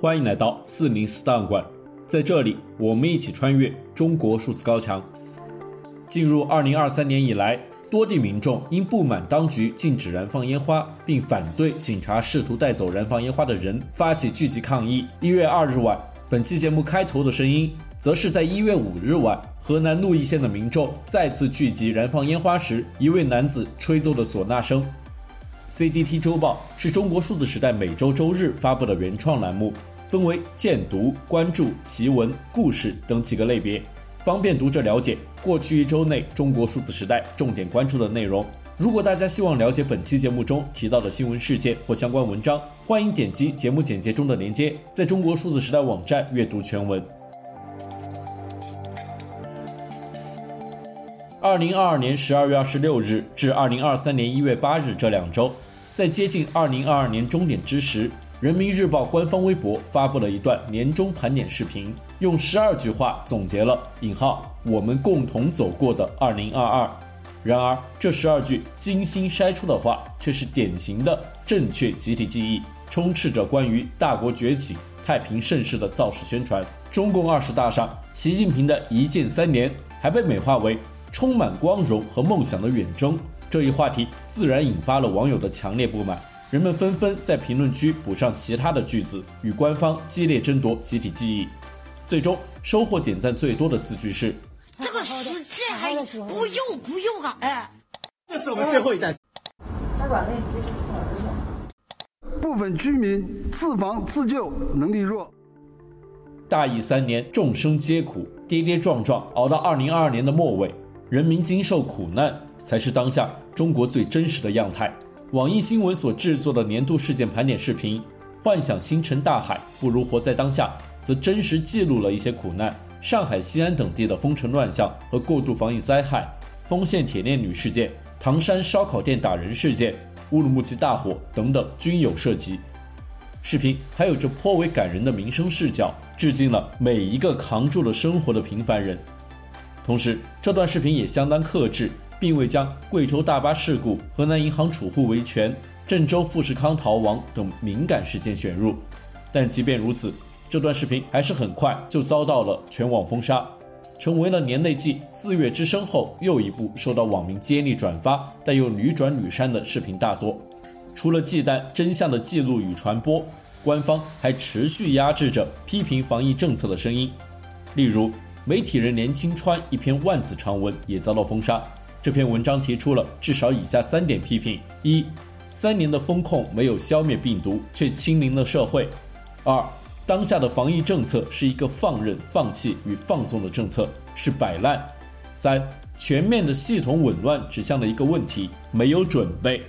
欢迎来到四零四档案馆，在这里，我们一起穿越中国数字高墙。进入二零二三年以来，多地民众因不满当局禁止燃放烟花，并反对警察试图带走燃放烟花的人，发起聚集抗议。一月二日晚，本期节目开头的声音，则是在一月五日晚，河南鹿邑县的民众再次聚集燃放烟花时，一位男子吹奏的唢呐声。CDT 周报是中国数字时代每周周日发布的原创栏目，分为荐读、关注、奇闻、故事等几个类别，方便读者了解过去一周内中国数字时代重点关注的内容。如果大家希望了解本期节目中提到的新闻事件或相关文章，欢迎点击节目简介中的链接，在中国数字时代网站阅读全文。二零二二年十二月二十六日至二零二三年一月八日这两周，在接近二零二二年终点之时，人民日报官方微博发布了一段年终盘点视频，用十二句话总结了“引号我们共同走过的二零二二”。然而，这十二句精心筛出的话，却是典型的正确集体记忆，充斥着关于大国崛起、太平盛世的造势宣传。中共二十大上，习近平的一键三连还被美化为。充满光荣和梦想的远征，这一话题自然引发了网友的强烈不满。人们纷纷在评论区补上其他的句子，与官方激烈争夺集体记忆。最终收获点赞最多的四句是：“这个世界还不用不用啊！”哎，这是我们最后一代。他软肋其实部分居民自防自救能力弱。大疫三年，众生皆苦，跌跌撞撞熬到二零二二年的末尾。人民经受苦难，才是当下中国最真实的样态。网易新闻所制作的年度事件盘点视频，幻想星辰大海，不如活在当下，则真实记录了一些苦难。上海、西安等地的封城乱象和过度防疫灾害，丰县铁链女事件、唐山烧烤店打人事件、乌鲁木齐大火等等均有涉及。视频还有着颇为感人的民生视角，致敬了每一个扛住了生活的平凡人。同时，这段视频也相当克制，并未将贵州大巴事故、河南银行储户维权、郑州富士康逃亡等敏感事件选入。但即便如此，这段视频还是很快就遭到了全网封杀，成为了年内继《四月之声》后又一部受到网民接力转发、但又屡转屡删的视频大作。除了忌惮真相的记录与传播，官方还持续压制着批评防疫政策的声音，例如。媒体人连清川一篇万字长文也遭到封杀。这篇文章提出了至少以下三点批评：一、三年的封控没有消灭病毒，却清零了社会；二、当下的防疫政策是一个放任、放弃与放纵的政策，是摆烂；三、全面的系统紊乱指向了一个问题：没有准备。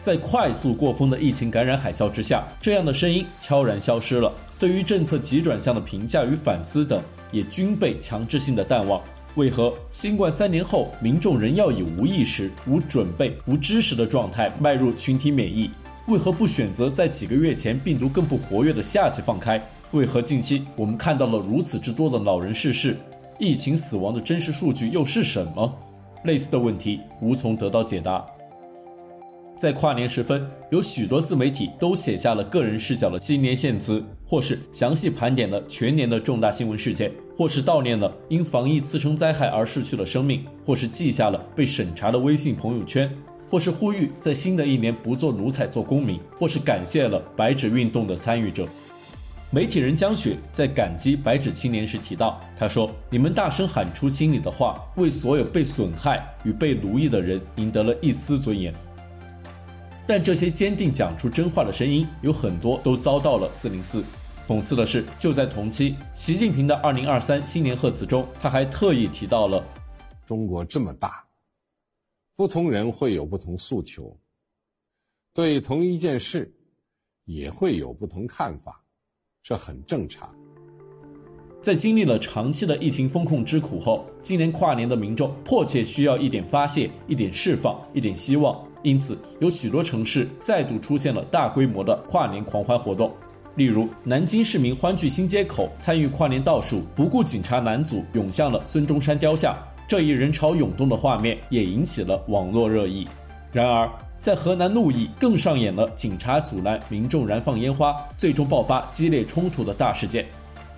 在快速过风的疫情感染海啸之下，这样的声音悄然消失了。对于政策急转向的评价与反思等，也均被强制性的淡忘。为何新冠三年后，民众仍要以无意识、无准备、无知识的状态迈入群体免疫？为何不选择在几个月前病毒更不活跃的夏季放开？为何近期我们看到了如此之多的老人逝世？疫情死亡的真实数据又是什么？类似的问题无从得到解答。在跨年时分，有许多自媒体都写下了个人视角的新年献词，或是详细盘点了全年的重大新闻事件，或是悼念了因防疫次生灾害而逝去的生命，或是记下了被审查的微信朋友圈，或是呼吁在新的一年不做奴才做公民，或是感谢了白纸运动的参与者。媒体人江雪在感激白纸青年时提到，他说：“你们大声喊出心里的话，为所有被损害与被奴役的人赢得了一丝尊严。”但这些坚定讲出真话的声音，有很多都遭到了四零四。讽刺的是，就在同期，习近平的二零二三新年贺词中，他还特意提到了：中国这么大，不同人会有不同诉求，对同一件事也会有不同看法，这很正常。在经历了长期的疫情风控之苦后，今年跨年的民众迫切需要一点发泄、一点释放、一点希望。因此，有许多城市再度出现了大规模的跨年狂欢活动。例如，南京市民欢聚新街口参与跨年倒数，不顾警察拦阻涌向了孙中山雕像，这一人潮涌动的画面也引起了网络热议。然而，在河南鹿邑更上演了警察阻拦民众燃放烟花，最终爆发激烈冲突的大事件。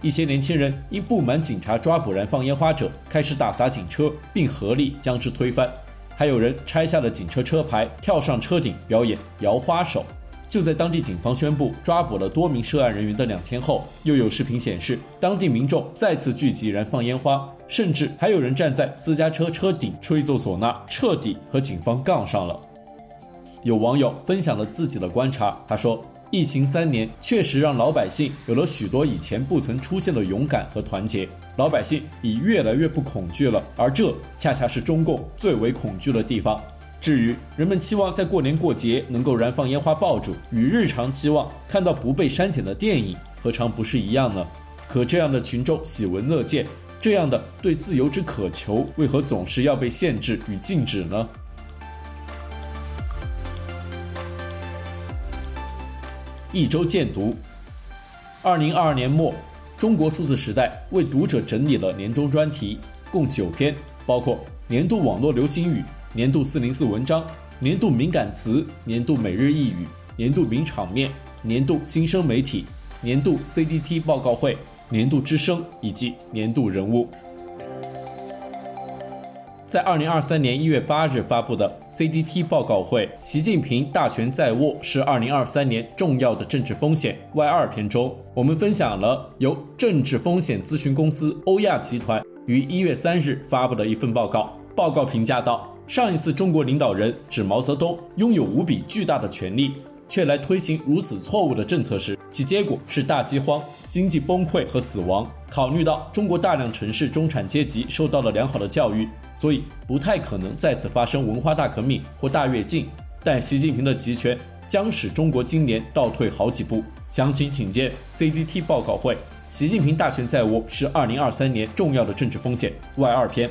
一些年轻人因不满警察抓捕燃放烟花者，开始打砸警车，并合力将之推翻。还有人拆下了警车车牌，跳上车顶表演摇花手。就在当地警方宣布抓捕了多名涉案人员的两天后，又有视频显示当地民众再次聚集燃放烟花，甚至还有人站在私家车车顶吹奏唢呐，彻底和警方杠上了。有网友分享了自己的观察，他说：“疫情三年确实让老百姓有了许多以前不曾出现的勇敢和团结。”老百姓已越来越不恐惧了，而这恰恰是中共最为恐惧的地方。至于人们期望在过年过节能够燃放烟花爆竹，与日常期望看到不被删减的电影，何尝不是一样呢？可这样的群众喜闻乐见，这样的对自由之渴求，为何总是要被限制与禁止呢？一周见读，二零二二年末。中国数字时代为读者整理了年终专题，共九篇，包括年度网络流行语、年度四零四文章、年度敏感词、年度每日一语、年度名场面、年度新生媒体、年度 CDT 报告会、年度之声以及年度人物。在二零二三年一月八日发布的 CDT 报告会，习近平大权在握是二零二三年重要的政治风险 Y 二篇中，我们分享了由政治风险咨询公司欧亚集团于一月三日发布的一份报告。报告评价道，上一次中国领导人指毛泽东拥有无比巨大的权力，却来推行如此错误的政策时，其结果是大饥荒、经济崩溃和死亡。考虑到中国大量城市中产阶级受到了良好的教育，所以不太可能再次发生文化大革命或大跃进。但习近平的集权将使中国今年倒退好几步。详情请见 CDT 报告会。习近平大权在握是二零二三年重要的政治风险外二篇。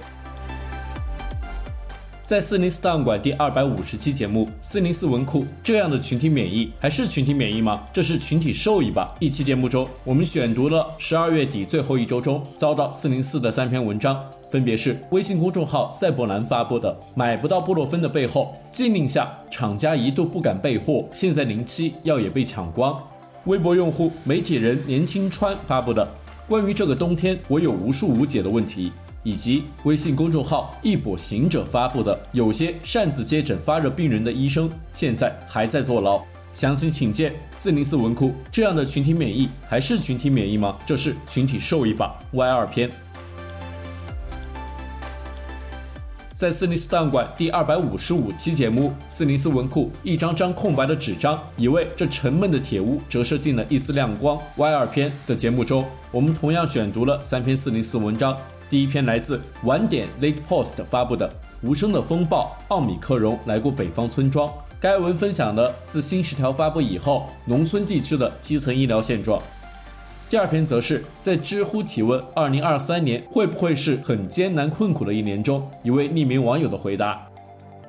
在四零四档案馆第二百五十期节目，四零四文库这样的群体免疫还是群体免疫吗？这是群体受益吧？一期节目中，我们选读了十二月底最后一周中遭到四零四的三篇文章，分别是微信公众号赛博兰发布的“买不到布洛芬的背后”，禁令下厂家一度不敢备货，现在零七药也被抢光；微博用户媒体人年轻川发布的“关于这个冬天，我有无数无解的问题”。以及微信公众号“一跛行者”发布的有些擅自接诊发热病人的医生，现在还在坐牢。详情请见四零四文库。这样的群体免疫还是群体免疫吗？这是群体受益吧？Y 二篇。在四零四档案馆第二百五十五期节目，四零四文库一张张空白的纸张，已为这沉闷的铁屋折射进了一丝亮光。Y 二篇的节目中，我们同样选读了三篇四零四文章。第一篇来自晚点 Late Post 发布的《无声的风暴》，奥米克戎来过北方村庄。该文分享了自新十条发布以后，农村地区的基层医疗现状。第二篇则是在知乎提问：“二零二三年会不会是很艰难困苦的一年？”中一位匿名网友的回答。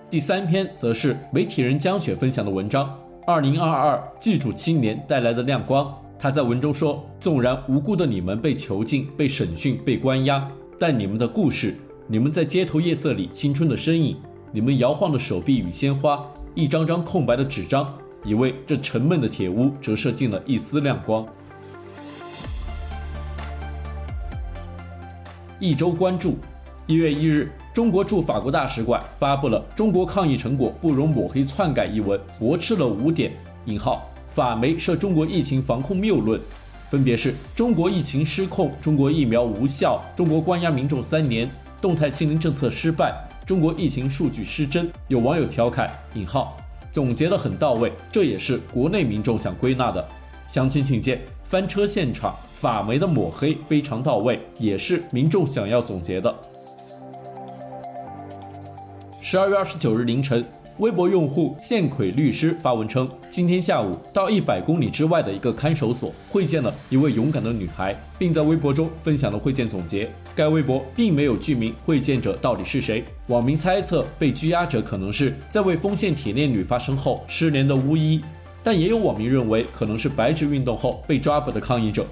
第三篇则是媒体人江雪分享的文章：“二零二二，记住青年带来的亮光。”他在文中说：“纵然无辜的你们被囚禁、被审讯、被关押。”但你们的故事，你们在街头夜色里青春的身影，你们摇晃的手臂与鲜花，一张张空白的纸张，已为这沉闷的铁屋折射进了一丝亮光。一周关注，一月一日，中国驻法国大使馆发布了《中国抗疫成果不容抹黑篡改》一文，驳斥了五点（引号）法媒涉中国疫情防控谬论。分别是中国疫情失控、中国疫苗无效、中国关押民众三年、动态清零政策失败、中国疫情数据失真。有网友调侃：“引号总结得很到位，这也是国内民众想归纳的。”详情请见翻车现场，法媒的抹黑非常到位，也是民众想要总结的。十二月二十九日凌晨。微博用户现奎律师发文称，今天下午到一百公里之外的一个看守所会见了一位勇敢的女孩，并在微博中分享了会见总结。该微博并没有具名会见者到底是谁，网民猜测被拘押者可能是在为丰县铁链女发声后失联的巫医，但也有网民认为可能是白纸运动后被抓捕的抗议者，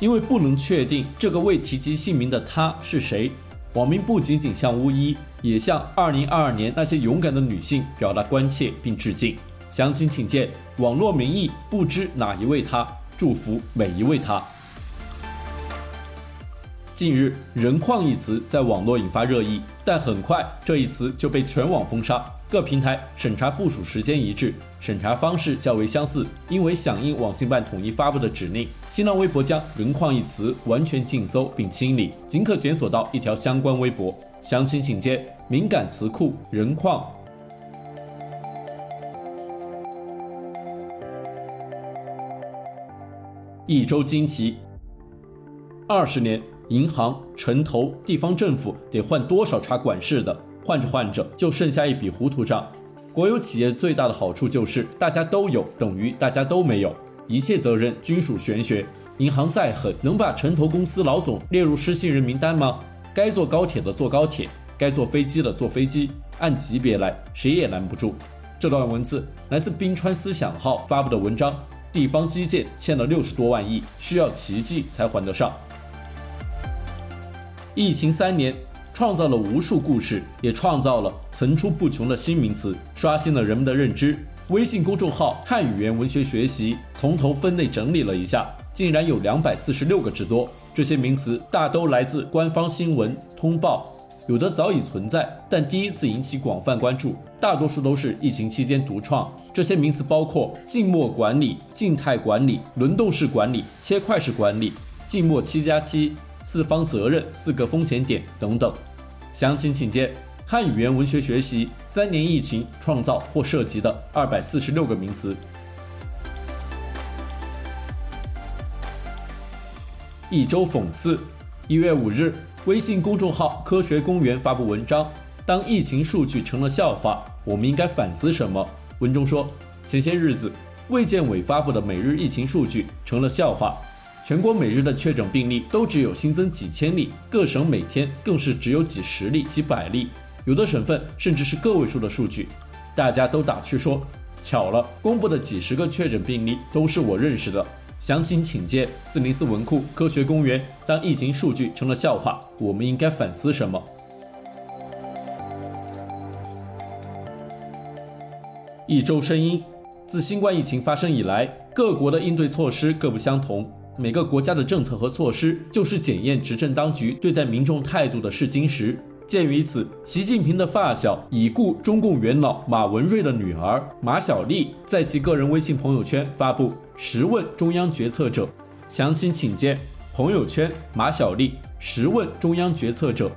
因为不能确定这个未提及姓名的他是谁。网民不仅仅向巫医，也向2022年那些勇敢的女性表达关切并致敬。详情请见网络民意，不知哪一位她，祝福每一位她。近日，“人矿”一词在网络引发热议，但很快这一词就被全网封杀。各平台审查部署时间一致，审查方式较为相似。因为响应网信办统一发布的指令，新浪微博将“人矿”一词完全禁搜并清理，仅可检索到一条相关微博。详情请见敏感词库“人矿”。一周惊奇，二十年。银行、城投、地方政府得换多少茬管事的？换着换着就剩下一笔糊涂账。国有企业最大的好处就是大家都有等于大家都没有，一切责任均属玄学。银行再狠，能把城投公司老总列入失信人名单吗？该坐高铁的坐高铁，该坐飞机的坐飞机，按级别来，谁也拦不住。这段文字来自冰川思想号发布的文章：地方基建欠了六十多万亿，需要奇迹才还得上。疫情三年，创造了无数故事，也创造了层出不穷的新名词，刷新了人们的认知。微信公众号“汉语言文学学习”从头分类整理了一下，竟然有两百四十六个之多。这些名词大都来自官方新闻通报，有的早已存在，但第一次引起广泛关注。大多数都是疫情期间独创。这些名词包括静默管理、静态管理、轮动式管理、切块式管理、静默七加七。四方责任、四个风险点等等，详情请见汉语言文学学习三年疫情创造或涉及的二百四十六个名词。一周讽刺，一月五日，微信公众号“科学公园”发布文章：当疫情数据成了笑话，我们应该反思什么？文中说，前些日子卫健委发布的每日疫情数据成了笑话。全国每日的确诊病例都只有新增几千例，各省每天更是只有几十例、几百例，有的省份甚至是个位数的数据。大家都打趣说：“巧了，公布的几十个确诊病例都是我认识的。”详情请见四零四文库科学公园。当疫情数据成了笑话，我们应该反思什么？一周声音，自新冠疫情发生以来，各国的应对措施各不相同。每个国家的政策和措施，就是检验执政当局对待民众态度的试金石。鉴于此，习近平的发小、已故中共元老马文瑞的女儿马晓丽，在其个人微信朋友圈发布十问中央决策者。详情请见朋友圈马晓丽十问中央决策者。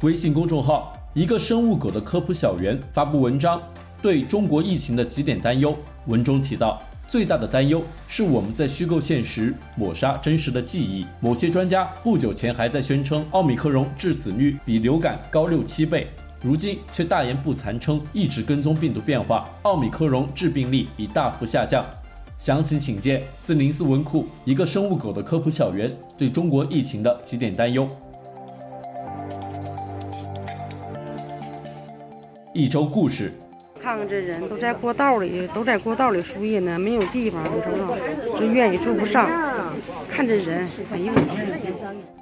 微信公众号一个生物狗的科普小园发布文章，对中国疫情的几点担忧。文中提到。最大的担忧是我们在虚构现实，抹杀真实的记忆。某些专家不久前还在宣称奥密克戎致死率比流感高六七倍，如今却大言不惭称一直跟踪病毒变化，奥密克戎致病力已大幅下降。详情请见四零四文库一个生物狗的科普小园对中国疫情的几点担忧。一周故事。看看这人都在过道里，都在过道里输液呢，没有地方，你知道吗？这院也住不上。看这人，哎呦！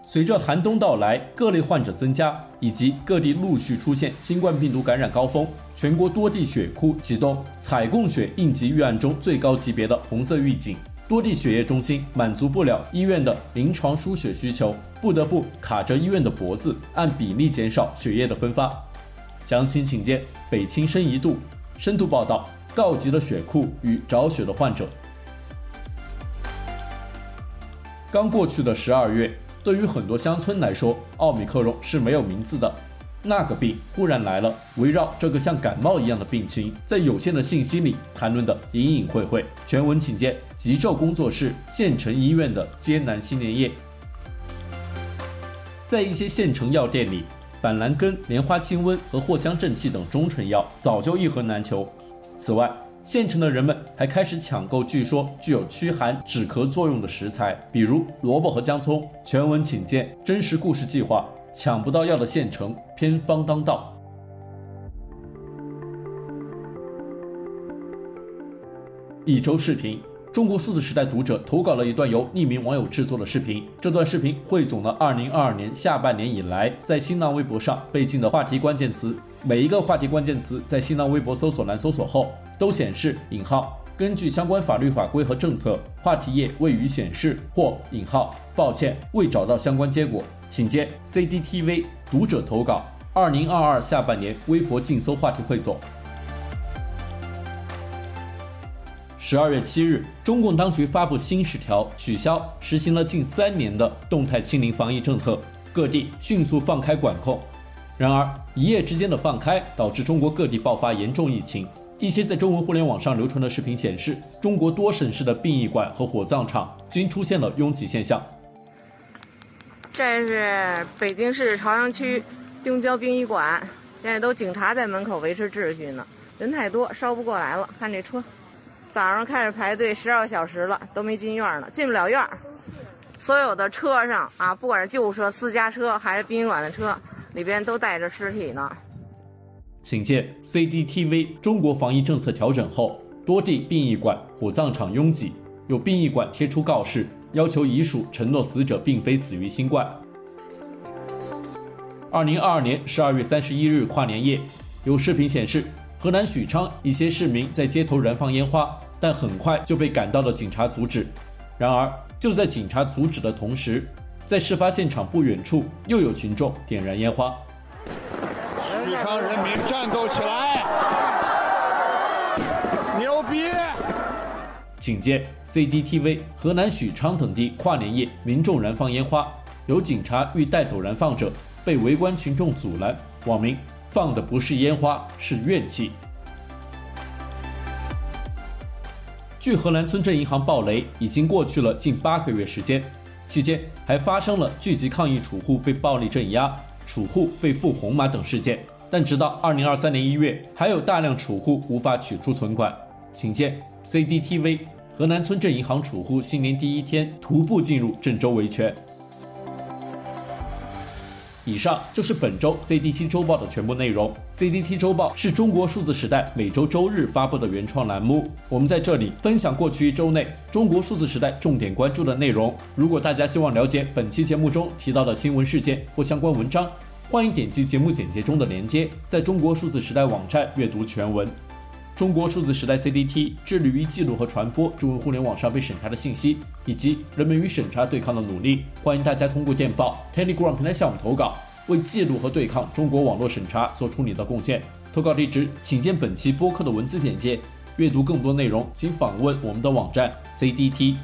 随着寒冬到来，各类患者增加，以及各地陆续出现新冠病毒感染高峰，全国多地血库启动采供血应急预案中最高级别的红色预警，多地血液中心满足不了医院的临床输血需求，不得不卡着医院的脖子，按比例减少血液的分发。详情请见北青深一度。深度报道：告急的血库与找血的患者。刚过去的十二月，对于很多乡村来说，奥密克戎是没有名字的。那个病忽然来了，围绕这个像感冒一样的病情，在有限的信息里谈论的隐隐晦晦。全文请见急救工作室县城医院的艰难新年夜。在一些县城药店里。板蓝根、莲花清瘟和藿香正气等中成药早就一盒难求。此外，县城的人们还开始抢购据说具有驱寒止咳作用的食材，比如萝卜和姜葱。全文请见真实故事计划：抢不到药的县城，偏方当道。一周视频：中国数字时代读者投稿了一段由匿名网友制作的视频。这段视频汇总了2022年下半年以来在新浪微博上被禁的话题关键词。每一个话题关键词在新浪微博搜索栏搜索后，都显示引号。根据相关法律法规和政策，话题页未予显示或引号。抱歉，未找到相关结果，请见 CDTV 读者投稿。2022下半年微博禁搜话题汇总。十二月七日，中共当局发布新十条，取消实行了近三年的动态清零防疫政策，各地迅速放开管控。然而，一夜之间的放开导致中国各地爆发严重疫情。一些在中文互联网上流传的视频显示，中国多省市的殡仪馆和火葬场均出现了拥挤现象。这是北京市朝阳区东郊殡仪馆，现在都警察在门口维持秩序呢，人太多，烧不过来了。看这车。早上开始排队十二个小时了，都没进院呢，进不了院。所有的车上啊，不管是救护车、私家车还是殡仪馆的车，里边都带着尸体呢。请见 CDTV 中国防疫政策调整后，多地殡仪馆、火葬场拥挤，有殡仪馆贴出告示，要求遗属承诺死者并非死于新冠。二零二二年十二月三十一日跨年夜，有视频显示，河南许昌一些市民在街头燃放烟花。但很快就被赶到了警察阻止。然而，就在警察阻止的同时，在事发现场不远处又有群众点燃烟花。许昌人民战斗起来！牛逼！紧接 CDTV 河南许昌等地跨年夜，民众燃放烟花，有警察欲带走燃放者，被围观群众阻拦。网民放的不是烟花，是怨气。据河南村镇银行暴雷，已经过去了近八个月时间，期间还发生了聚集抗议储户被暴力镇压、储户被付红码等事件。但直到二零二三年一月，还有大量储户无法取出存款。请见 CDTV 河南村镇银行储户新年第一天徒步进入郑州维权。以上就是本周 CDT 周报的全部内容。CDT 周报是中国数字时代每周周日发布的原创栏目。我们在这里分享过去一周内中国数字时代重点关注的内容。如果大家希望了解本期节目中提到的新闻事件或相关文章，欢迎点击节目简介中的链接，在中国数字时代网站阅读全文。中国数字时代 CDT 致力于记录和传播中文互联网上被审查的信息，以及人们与审查对抗的努力。欢迎大家通过电报、Telegram 平台向我们投稿，为记录和对抗中国网络审查做出你的贡献。投稿地址请见本期播客的文字简介。阅读更多内容，请访问我们的网站 cdt.media。